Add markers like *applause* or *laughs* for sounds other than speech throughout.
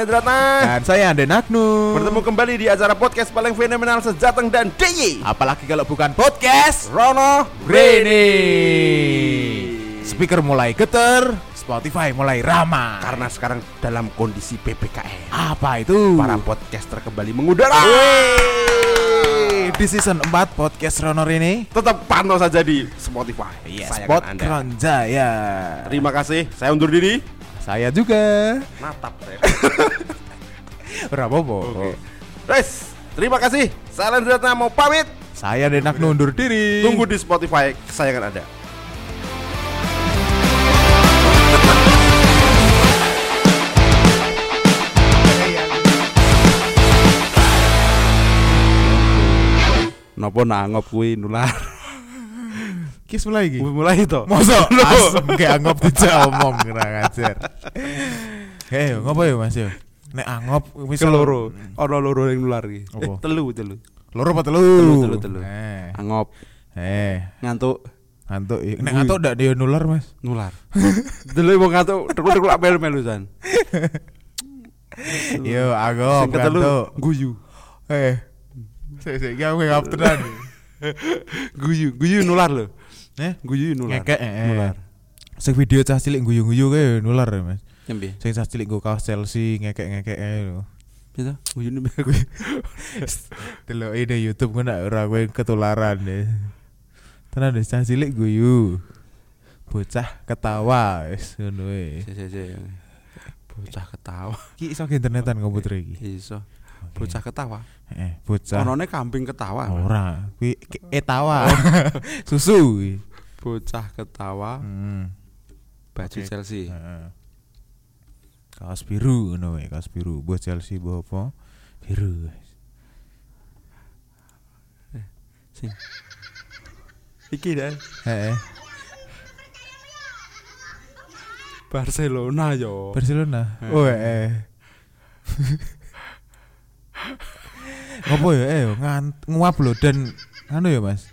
Endratna Dan saya Ande Nagnu. Bertemu kembali di acara podcast paling fenomenal sejateng dan DIY Apalagi kalau bukan podcast Rono Rene. Speaker mulai geter, Spotify mulai ramah. Karena sekarang dalam kondisi PPKM apa itu? Para podcaster kembali mengudara Wey, di season 4 podcast Rono Rene. Tetap pantau saja di Spotify Iya, Sayangan Spot Anda. Kronjaya. Terima kasih, saya undur diri Saya juga. Natap saya *laughs* apa-apa. Oke. Guys, terima kasih Saya Endratna mau pamit Saya Ande Nagnu undur diri. Tunggu di Spotify kesayangan Anda *laughs* Napa nangop kuwi nular? Kis mulai iki. Mulai to. Masa *laughs* asem kayak anggap tidak omong kurang ajar. Hei, ngopo ya Mas yo? Nek angop misal Keloro. Ana loro yang nular iki. Eh, telu, telu. Loro apa telu? Telu, telu, telu. Eh. Angop, Eh, ngantuk, ngantuk. iya. Nek ngantuk ndak dia nular, Mas. nular. *laughs* Dulu wong ngantuk, tekuk-tekuk melu-melu san. *laughs* Yo, angop ngantuk. guyu. Eh. Sik iki aku ngap tenan. Guyu, guyu nular lho. Eh, Guyu nular. ngekek eh. Nular. Sing video cah cilik guyu-guyu kae nular ya, Mas. Nyembe. Sing cah cilik nggo kaos Chelsea ngekek-ngekek ae lho. Gitu. Guyu nembe. *laughs* Delok ide YouTube nak ora kowe ketularan deh. Tenan deh cah cilik guyu. Bocah ketawa wis ngono si. Bocah ketawa. Ki iso ke internetan komputer iki. Iso. Bocah ketawa. Eh, bocah. Onone kambing ketawa. Ora, kuwi etawa. *laughs* Susu kuwi. Bocah ketawa Hmm. baju Oke. Chelsea. Heeh. Kaos biru ngono wae, kaos biru. Buat Chelsea mbok apa? Biru. Sing. Iki dah. Heeh. Barcelona yo. Barcelona. Heeh. *laughs* Oh, eh. Ngopo ya eh nguap lho dan anu ya Mas.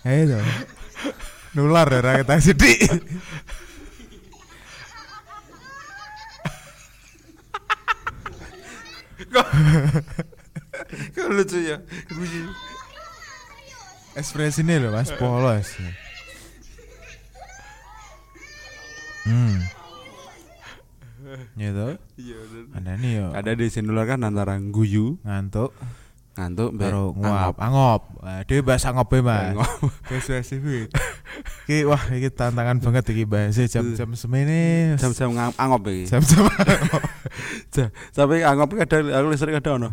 Ayo dong. Nular ya rakyat sidik. Kok lucu ya. Guyu. Ekspresinya lho Mas polos. Hmm. Ya toh? Iya. Ada nih yo. Ada di sini nular kan antara guyu, ngantuk ngantuk, baru nguap angop. Nah, dia bahasa angop ya mas kuwi. *laughs* Ki wah iki tantangan banget iki bahasa jam-jam semene. Jam-jam angop iki. jam-jam *laughs* Ja- Tapi angop ada aku sering ada ono. *laughs*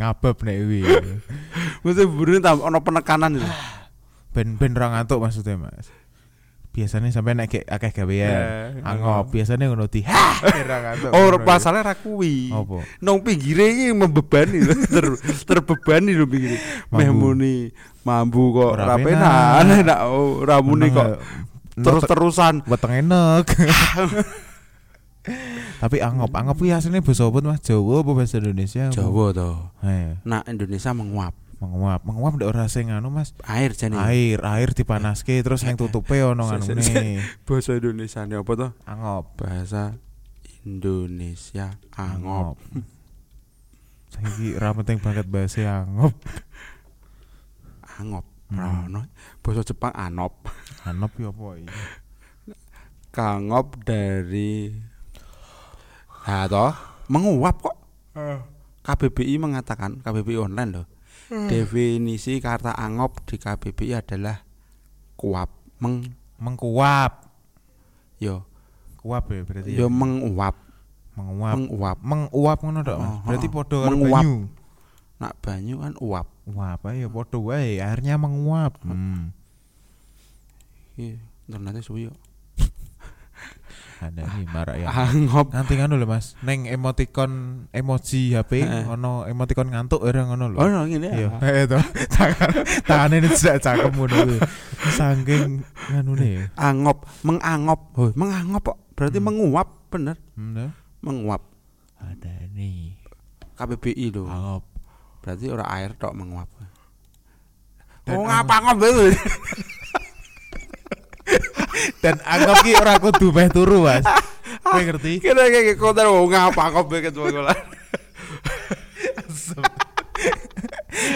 ngabab nek kuwi. Mesti burine tam ono penekanan itu. ben ben ra ngantuk maksudnya mas biasanya sampai nek kayak akeh gawean Eh, angop biasanya ngono di ha *laughs* ra Oh, Ngono. masalahnya ra kuwi. apa Nong pinggire iki membebani *laughs* ter, terbebani lho pinggire. Meh Mambu. muni mambu kok Ora ora penak. penak. Nak ora muni kok terus-terusan. weteng enek *laughs* tapi angop angop kuwi asline basa apa mas Jawa apa bahasa Indonesia? Jawa to. Nah, Indonesia menguap. Menguap menguap ndak ora sing anu mas Air jane. air air dipanaske terus yang tutupe ono *laughs* se- anune Bahasa Indonesia ini apa to? angop Bahasa Indonesia angop. saiki ra penting banget bahasa angop Angop. Hmm. Rono. Bahasa Jepang anop. *laughs* anop ya apa iki Kangop dari Nah toh, menguap kok. KBBI mengatakan KBBI online loh. Definisi kata angop di KBBI adalah kuap, meng mengkuap yo kuap ya berarti yo ya? menguap, menguap menguap. menguap ngono tok Mas? Oh, berarti oh. padha karo Menguap. banyu Nak banyu kan uap. uap ya padha wae airnya menguap hmm. Iya, internetnya suwi. Ada nih marak ya Angop. nanti ngono lho Mas neng emoticon emoji HP Heeh. ono emoticon ngantuk ora ngono lho Oh, no, ngene Iya, ya. eh itu tangan ini tidak cakep ngono kuwi. Saking nganune ya. Angop, mengangop. Oh, mengangop kok. Berarti Hmm. menguap, bener. Hmm, Menguap. ada nih. KBBI loh. Angop. Berarti ora air tok menguap. Oh ngapa itu? Dan anggap ki ora kudu meh turu, Mas. Kowe ngerti? Kira kayak konten oh ngapa ke sekolah.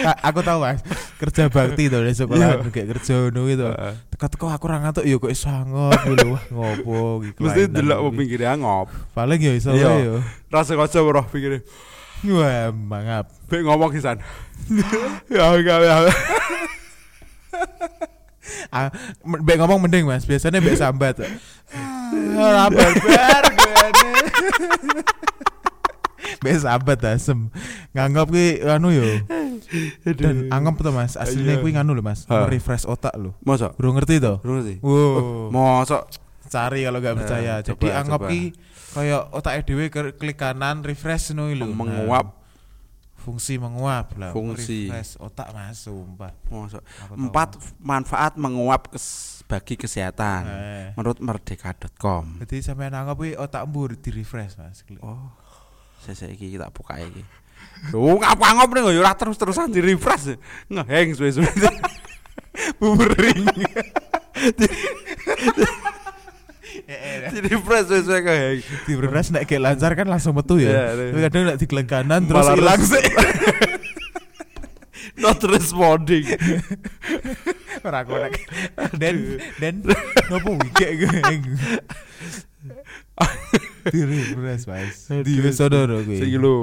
A- aku tahu Mas, kerja bakti to di sekolah Iya. kayak kerja ngono gitu. Heeh. Teko-teko aku ora ngantuk ya kok angot dulu. Wah, ngopo iki. Mesti delok iki. wong pinggire ngob. Paling ya iso yo. Rasa kocok roh pinggire. Wah, mangap. Bek ngomong kisan. *laughs* Ya enggak ya. *laughs* Ah, Mbak ngomong mending Mas, biasanya mbak sambat. Ora barbar gane. Mbak sambat asem. Nganggap ki anu yo. Dan anggap tuh Mas, aslinya kuwi nganu lho Mas, refresh otak lho. Masa? Bro ngerti to? Belum sih. Wow. Masa? cari kalau nggak Eh, percaya. Jadi anggap ki kayak otak ke- klik kanan refresh no lho. Menguap. Fungsi menguap lah. Fungsi. refresh otak Mas, sumpah. Masa? Empat manfaat menguap kes- bagi kesehatan. Eh. Menurut merdeka.com. Jadi sampean anggap ki otakmu di refresh Mas. Oh. Saya iki tak buka iki. Oh, ngapa ngop nih ora terus-terusan di refresh. Ngeheng suwe-suwe. *laughs* Bubering. *laughs* Di refresh suwe-suwe ngeheng. di refresh nek kayak lancar kan langsung metu Iya, ya. iya. Tapi kadang nek digeleng kanan terus hilang sih. *laughs* Not responding. *laughs* Ora konek. Dan dan ngopo wike gue. *laughs* Di refresh Mas. Di wis lho kuwi. Sing lho.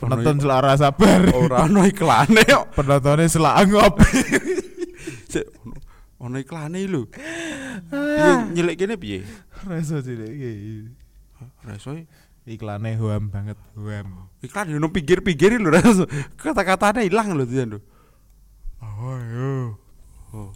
Penonton selara sabar. ora ono iklane kok. Penontonnya selangop. Sik, ono- iklane lho. Piye nyelek kene piye? Rasa sih iki. Resoe Iklannya huam banget, huam. iklan yo pinggir-pinggir lho reso. Kata-katanya hilang lho dia lho. Oh, yo. Oh,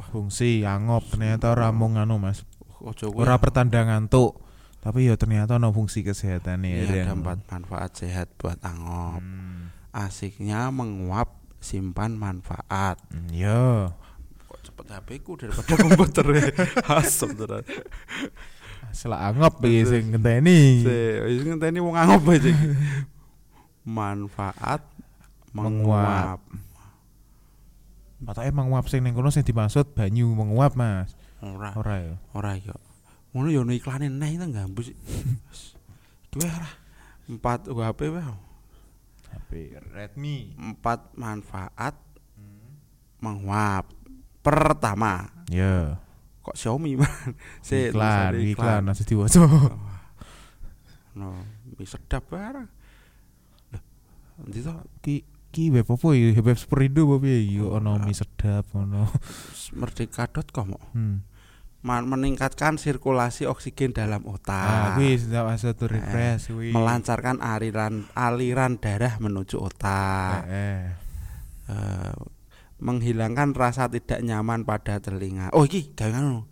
Fungsi angop ternyata ora mung anu Mas. ojo kuwi. Ora pertanda ngantuk. Tapi ya ternyata ono fungsi kesehatan Iya, ya. ada empat manfaat sehat buat angop. Hmm. Asiknya menguap simpan manfaat. Hmm, Yo. Cepet HP ku daripada komputer. *laughs* Asem tenan. Selak angop iki sing ngenteni. Wis ngenteni wong angop aja. *laughs* Manfaat menguap. Patake menguap sing ning kono sing dimaksud banyu menguap, Mas. Ora, Ora ya. ora yo. Ngono yo ono iklane neh itu gambus. *laughs* Kuwi ora. Empat HP wae. HP Redmi. Empat manfaat menguap. Pertama, Ya. kok Xiaomi man. *laughs* Se, Iklan, tulisannya iklan aja diwaca. *laughs* No, sedap barang. Lah, nanti toh Ki ki web apa ya? Web Superindo apa piye? Yo ono mie sedap ono. merdeka.com kok. Hmm. Meningkatkan sirkulasi oksigen dalam Ah, otak. sudah masuk tuh refresh kuwi. melancarkan aliran aliran darah menuju otak. Eh, Eh, menghilangkan rasa tidak nyaman pada telinga. Oh, iki gawe ngono.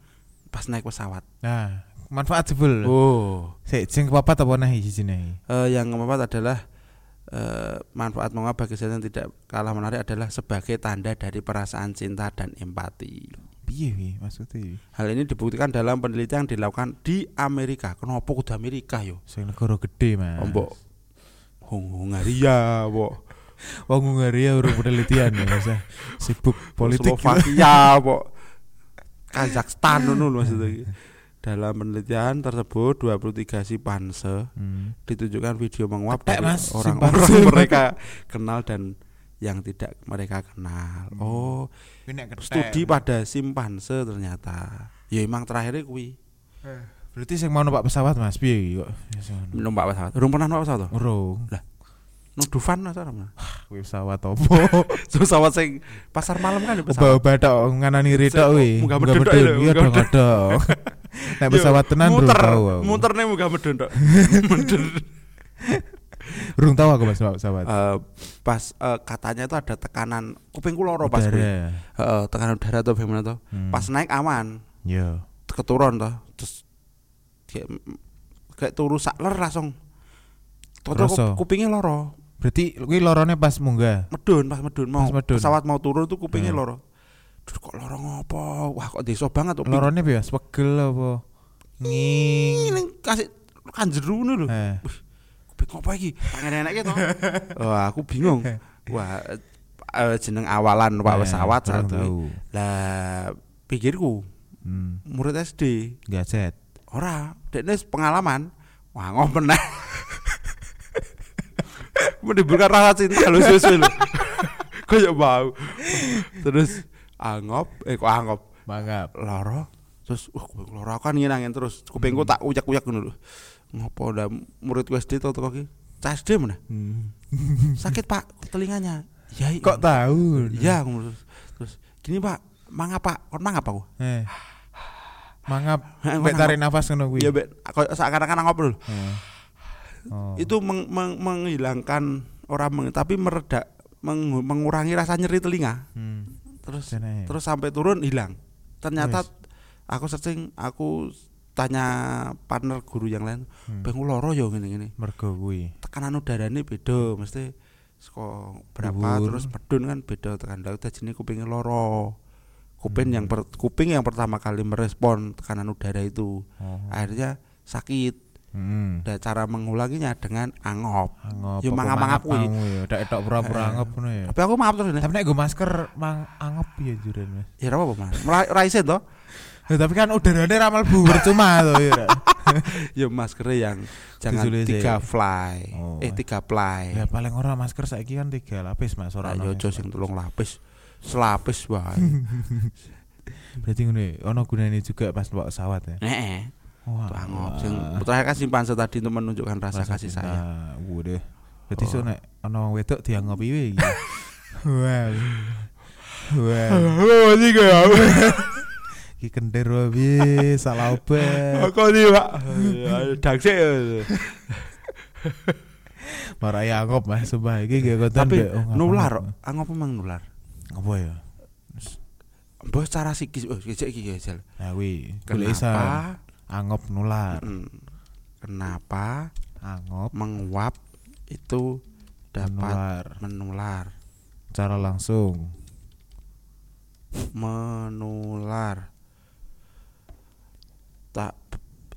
Pas naik pesawat. Nah, manfaat jebul. Oh. Sik sing kepapat apa di sini? Eh, yang keempat adalah eh, manfaat mengapa bagi kesehatan tidak kalah menarik adalah sebagai tanda dari perasaan cinta dan empati. Piye maksudnya? Hal ini dibuktikan dalam penelitian yang dilakukan di Amerika. Kenapa kudu Amerika yo? Sing negara gede, Mas. Mbok Hung- Hungaria, mbok Wong Hungaria urung penelitian ya, Mas. Sibuk politik. Slovakia, mbok Kazakhstan ngono lho maksudnya iki. Dalam penelitian tersebut 23 simpanse Hmm. ditunjukkan video menguap Ketek, dari orang-orang simpanse. *laughs* mereka kenal dan yang tidak mereka kenal. Hmm. Oh, studi pada simpanse ternyata. Ya emang terakhirnya kuwi Berarti sing mau numpak pesawat Mas piye kok? Ya, numpak pesawat. Urung pernah numpak pesawat toh? Urung. No Dufan lah sarana. Kuwi pesawat apa? *laughs* pesawat sing pasar malam kan ya pesawat. Ubah-ubah tok nganani ritok kuwi. Munggah medun tok ya, Iya munggah dong dong. *laughs* Nek pesawat tenan muter, tau. aku. muter nih muka medun tok. *laughs* Medun. Urung tau aku Mas numpak pesawat. Eh, pas eh, katanya itu ada tekanan kupingku loro pas. Udara. Heeh, tekanan udara tuh bagaimana tuh? Hmm. Pas naik aman, Yo. keturun tuh. Terus kayak kayak turu sakler langsung. Kerasa. kupingnya loro. Berarti kuwi lorone pas munggah. Medun pas medun mau Pas medun. pesawat mau turun tuh kupingnya Hmm. loro. Duh, kok loro ngopo? Wah, kok desa banget kuping. Lorone piye? Pegel apa? Nging. Ini kasih kanjeru ngono lho. Eh. Kuping ngopo iki? Tangan enak gitu. Wah, aku bingung. Wah, eh, jeneng awalan numpak Eh, pesawat tahu. Lah pikirku Hmm, murid SD gadget. ora dekne pengalaman wah ngopen. *laughs* menimbulkan rasa cinta lu susu lu kayak bau terus angop eh kok angop Mangap. loro terus wah kuping loro kan ngin terus kupingku tak uyak-uyak ngono lho ngopo ndak murid SD tau teko ki cah SD mana Hmm. sakit pak telinganya ya i- Kok tahu? ya aku terus, terus gini pak mangap pak kon mangap aku Eh. Mangap. *laughs* Mangap. tarik nafas ngono kuwi. ya bet kok seakan-akan angop dulu Eh. Oh. itu meng- meng- menghilangkan orang meng- tapi meredak meng- mengurangi rasa nyeri telinga Hmm. terus Jene. terus sampai turun hilang ternyata Wes. aku searching aku tanya partner guru yang lain Hmm. pengen loro yo gini gini mergo kuwi. tekanan udaranya beda mesti saka berapa terus medun kan beda tekan laut jadi kupingnya loro kuping Hmm. yang per- kuping yang pertama kali merespon tekanan udara itu Oh. akhirnya sakit Hmm. dan cara mengulanginya dengan angop Angop. Yo apa mangap-mangap kuwi. ya. Dak etok pura-pura Eh. angop ngono ya. tapi aku maaf terus Tapi nek gue masker mang angop ya juren Mas. ya apa mas Mulai raisen toh Ya, tapi kan udarane ra mlebu percuma to ya. *laughs* ya maskernya yang jangan Disulis tiga ya. fly Oh. eh tiga ply Ya paling ora masker saiki kan tiga lapis Mas ora Nah, ono yo yang sing tulung lapis selapis wae *laughs* Berarti ya, ono gunane juga pas bawa pesawat ya. Heeh. Wah. Angop sing terakhir kan simpanse tadi untuk menunjukkan rasa, kasih cinta. sayang. Waduh. Berarti Oh. so nek wong wedok dianggap piye iki? *laughs* Wah. Wah. Oh, iki kaya Iki kendir wae salah obat. *laughs* Kok iki, Pak? Daksik. *laughs* Marai anggap Mas sumpah iki gak konten Tapi oh, nular, angop memang nular. Apa ya? Mbah secara psikis, oh iki iki Jal. Nah kuwi, Kenapa? Anggap nular. Mm, Kenapa Anggap menguap itu dapat nular menular? secara langsung. Menular. Tak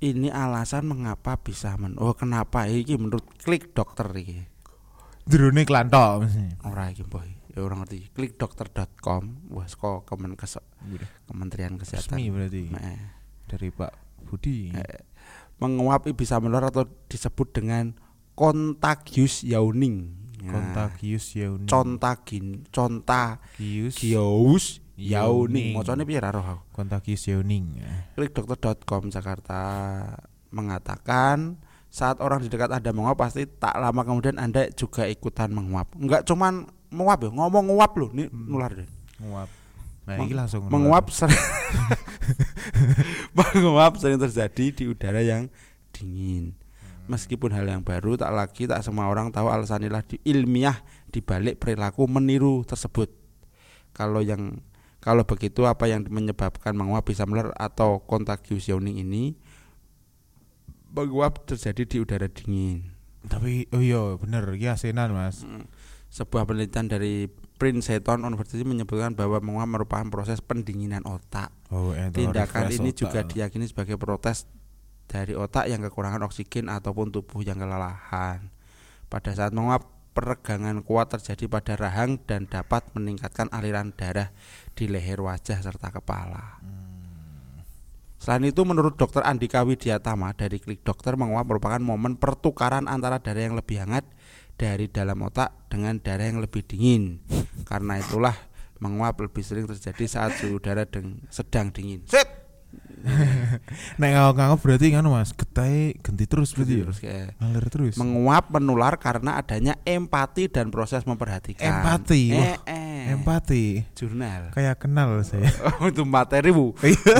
ini alasan mengapa bisa men oh kenapa iki menurut klik dokter iki Drone klantok mesti. ora iki boy ya ora ngerti klikdokter.com wah kok Kemenkes Kementerian Kesehatan Resmi berarti Nah, dari Pak Budi. Eh, menguap bisa menular atau disebut dengan contagious yawning Nah, Kontagius yauning. contagin Gius contagious Yawning. yawning macane piye ra roh aku Kontagius yauning. klikdokter.com Jakarta mengatakan saat orang di dekat Anda menguap pasti tak lama kemudian Anda juga ikutan menguap. Enggak cuman menguap ya, ngomong nguap loh, ini Hmm. nular deh. Menguap. Nah, Meng- langsung. Menguap sering *laughs* *laughs* menguap sering terjadi di udara yang dingin. Meskipun hal yang baru tak lagi tak semua orang tahu alasan ilah di ilmiah di balik perilaku meniru tersebut. Kalau yang kalau begitu apa yang menyebabkan menguap bisa menular atau contagious yawning ini menguap terjadi di udara dingin. Tapi oh iya bener iki asinan Mas. Mm. Sebuah penelitian dari Princeton University menyebutkan bahwa menguap merupakan proses pendinginan otak. Oh, ento Tindakan ini otak. juga diyakini sebagai protes dari otak yang kekurangan oksigen ataupun tubuh yang kelelahan. Pada saat menguap, peregangan kuat terjadi pada rahang dan dapat meningkatkan aliran darah di leher wajah serta kepala. Selain itu menurut dokter Andika Widiatama dari Klik Dokter menguap merupakan momen pertukaran antara darah yang lebih hangat dari dalam otak dengan darah yang lebih dingin. Karena itulah menguap lebih sering terjadi saat suhu udara deng- sedang dingin. Sip. *laughs* Nek ngangop berarti kan Mas, getahe ganti terus berarti ya. Terus Ngalir terus. menguap menular karena adanya empati dan proses memperhatikan. Empati, Eh, wah. Empati. Jurnal. Kayak kenal saya. *laughs* Oh, itu materi bu. *laughs* Iya.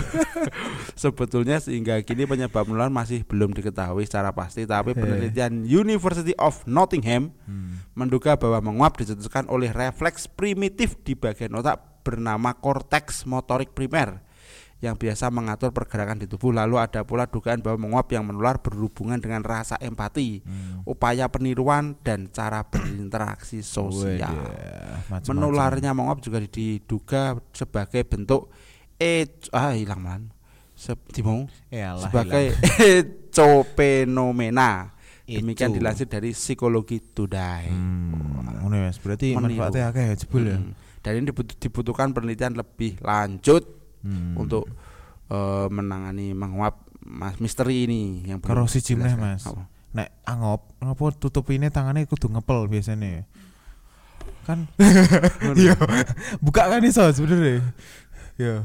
Sebetulnya sehingga kini penyebab menular masih belum diketahui secara pasti, tapi penelitian University of Nottingham Hmm. menduga bahwa menguap dicetuskan oleh refleks primitif di bagian otak bernama korteks motorik primer yang biasa mengatur pergerakan di tubuh. Lalu ada pula dugaan bahwa menguap yang menular berhubungan dengan rasa empati, Hmm. upaya peniruan dan cara berinteraksi sosial. Wadah, macem-macem. Menularnya menguap juga diduga sebagai bentuk eh ah hilang man. Se, Timo, Yalah, sebagai *laughs* ecopenomena Demikian dilansir dari psikologi today. Hmm, Mas. Berarti manfaatnya akeh ya jebul ya. Hmm. Dan ini dibut- dibutuhkan penelitian lebih lanjut Hmm. untuk eh, menangani menguap mas misteri ini yang Karo belum siji meneh. Mas. Apa? nek angop ngapa tutupinnya tangannya kudu ngepel biasanya kan *laughs* iya buka kan iso sebenarnya iya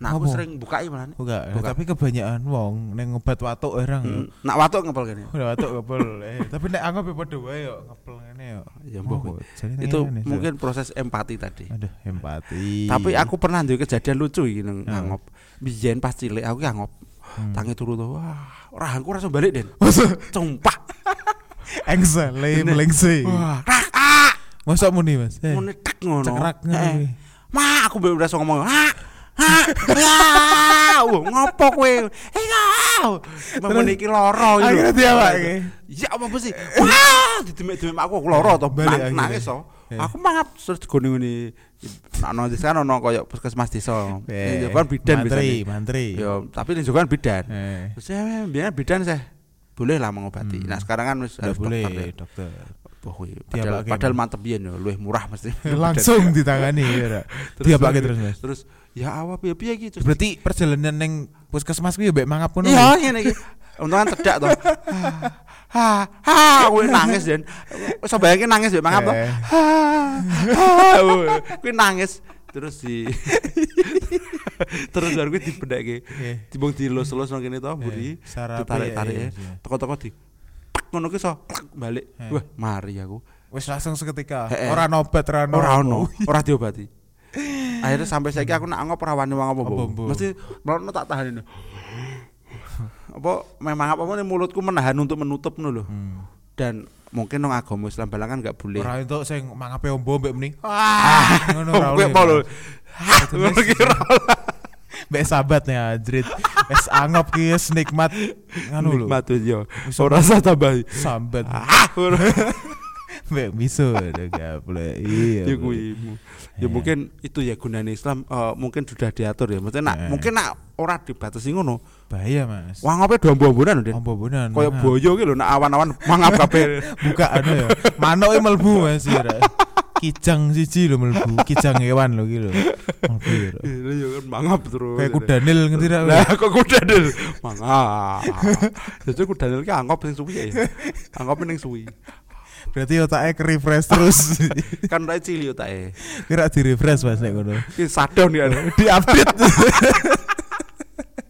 Nah, aku Apa? sering bukai malah. buka, Buka. tapi kebanyakan wong neng ngobat watuk orang Hmm. Nak watuk ngepel gini. udah watuk ngepel eh tapi nek angop ya padha wae yo ngepel Ya, mbok. Itu so. mungkin proses empati tadi. aduh empati Tapi aku pernah duwe kejadian lucu iki nang Ah. ngangop. Biyen pas cilik aku ki ngangop. Hmm. Tangi turu tuh. Wah, rahangku rasa balik, Den. Masa Sumpah. *laughs* engsa le melengse Wah, rak ah. masa muni mas eh Ngene tek ngono. cekrak Eh, Ma, aku baru udah ngomong. Ha. Ha. Ya. Ngopo kowe? Eh, kau. Memene iki iki. akhirnya dia apa iki Ya apa sih? Wah, didemek-demek aku aku lara to. Balik. Nangis to. Eh. Aku mangap terus digone ngene. Nang desa ono koyo puskesmas desa. Eh, Ya kan bidan mantri biasanya. mantri Ya, tapi ini juga kan bidan. eh Terus ya, biar bidan saya boleh lah mengobati. Hmm. Nah sekarang kan harus boleh dokter ya. dokter Wih, Dia padahal, padahal mantep yen ya, luwih murah mesti. *laughs* langsung ditangani ya dia pakai terus mas Terus ya awak piye piye gitu. berarti perjalanan neng puskesmas ku ya mbek mangap ngono Iya, ngene iki. Untung kan tedak to. *laughs* Ha, ha, gue nangis dan wis bayangke nangis ya mangap. Eh. Ha, gue nangis terus di *laughs* terus baru gue dibedakke. Iya. Dibung dilus-lus nang kene to, mburi. Sarape Ditarik-tarik ya, iya. Teko-teko di ngono ki so balik. Eh. Wah, mari aku. wis langsung seketika Eh, eh. ora nobat ora ono Ora *laughs* ono, ora diobati. Akhirnya sampai saiki aku nak ngop ora wani wong apa-apa. Apa-apa. Mesti melono tak tahan. Apa memang apa nih mulutku menahan untuk menutup lho. Hmm. Dan mungkin nang agama Islam balangan enggak boleh. ora entuk sing mangape ombo mbek meni ah *laughs* ngono ora oleh, apa. Ngono ki mbek sahabat nih ajrit wis angop ki wis nikmat nganu lho Nikmat tuh yo. Wis Ora usah tambah. sambat Ah, ora. *laughs* mbek miso gak boleh iya Ya kuwi. Ya Eh. mungkin itu ya gunanya Islam eh, mungkin sudah diatur ya. Maksudnya nak Eh. mungkin nak ora dibatasi ngono. bahaya mas Wah ngope dombo-dombonan lho, Den. ombo benan Kaya mangap. boyo ki lho nak awan-awan mangap kabeh. *laughs* buka anu ya manuk e mlebu mas ya kijang siji lho mlebu kijang hewan lho ki lho Mlebu, Ra. Iya ya kan mangap terus. kayak kuda nil ngerti ra Lah kok kuda nil? Mangap. Jadi kuda nil ki angkop sing suwi ya. Angkop ning suwi. berarti otaknya ke refresh terus *laughs* Kan ora cilik otake. kira di refresh mas nek ngono Ki sadon ya. di update *laughs*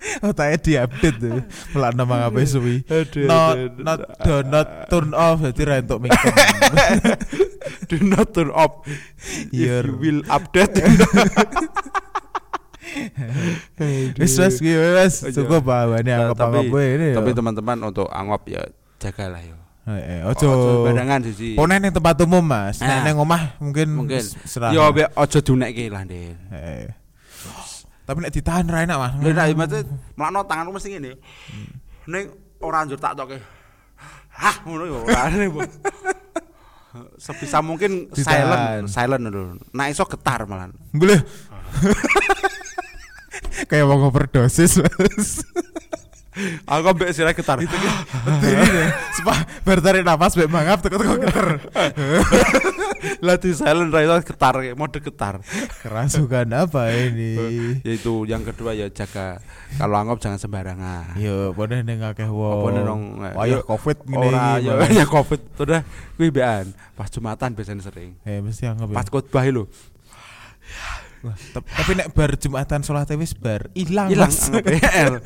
*laughs* otaknya di update tuh pelan nama ngapain suwi not not aduh. *laughs* do not turn off jadi ra entuk mic Do not turn off. Your- If you will update. *laughs* wis wis wis Oh, iya. cukup Nah, anggap tapi- anggap ini Tapi ya. teman-teman untuk angop ya jagalah ya. Eh, eh, Ojo badangan siji. Pone ning tempat umum mas nek Ah. neng omah mungkin Mungkin. Yo be ojo diunekke lah, Den. Eh. Tapi nek ditahan ra enak mas Lha nek mate mlakno tanganku mesti ngene. Ning ora njur tak toke. Hah, ngono yo ora. Sebisa mungkin Ditahan. silent, silent lho. Nek iso getar malah. boleh *laughs* kayak mau overdosis mas Aku ambek sira getar. itu kan berdiri deh supaya baru tarik nafas baik mangap teko-teko geter *laughs* Lah di silent ra iso getar, mode getar. kerasukan apa ini Yaitu yang kedua ya jaga kalau anggap jangan sembarangan. yo pone neng akeh Apa wong nong ayo covid ngene Ora iki, ya Mas. ya covid. Udah kuwi bean. Pas Jumatan biasanya sering. eh mesti anggap ya. Pas khotbah lho. Wah, tapi nek bar jumatan sholat wis bar ilang Hilang *laughs*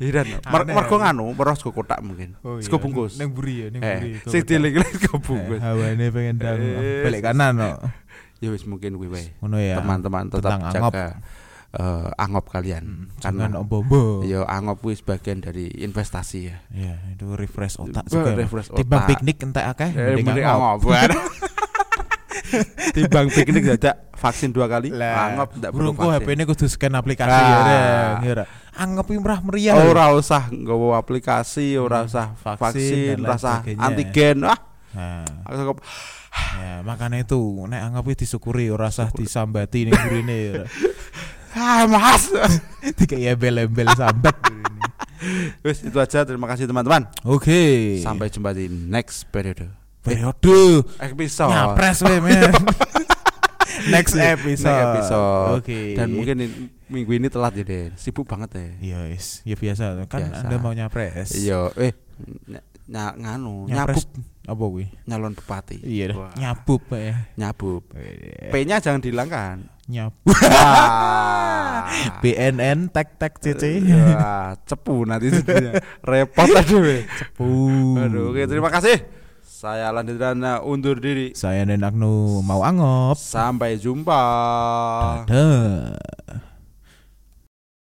Mer Aneh, mergo nganu, meros sego kotak mungkin. Oh, iya. Sego bungkus. neng buri ya neng buri Eh, sing diling sego bungkus. Eh, hawane pengen dang Eh, balik kanan no Ya wis mungkin kuwi wae. ngono ya Teman-teman tetap Tentang angop. jaga eh, angop kalian. jangan Karena ombo-ombo ya angop kuwi sebagian dari investasi ya. ya itu refresh otak juga refresh otak. piknik entek akeh Eh, mending angop. *laughs* *laughs* Timbang piknik dadak vaksin dua kali, lah angop ndak perlu vaksin. HP ini kudu scan aplikasi Ah. ya Reng. ya Ra. anggap murah meriah Ora usah nggawa aplikasi, ora Hmm, usah vaksin vaksin, ora usah sebagainya. antigen. Ah, nah, ya makanya itu nek anggap itu disyukuri ora usah disambati ning burine ya *laughs* ah mas. *laughs* tiga ya embel-embel sambat Wis itu aja. Terima kasih teman-teman. Oke. Sampai jumpa di next periode. Periode Episode. nyapres we men. *laughs* Next Next episode. episode. Oke. Dan mungkin minggu ini telat ya, Den. Sibuk banget ya. Iya, yes. ya biasa kan Biasa. Anda mau nyapres. Iya, eh ny- nganu, Nyapres apa kuwi? nyalon bupati. Iya, Wah, nyabub Pak, ya. nyabub. Wih, P-nya jangan dihilangkan. Nyabub. *laughs* Wah. BNN tek tek CC. Wah, cepu nanti *laughs* repot aduh. Cepu. Aduh, oke terima kasih. Saya Landitrana undur diri. Saya Nenaknu mau angop. Sampai jumpa. Dadah.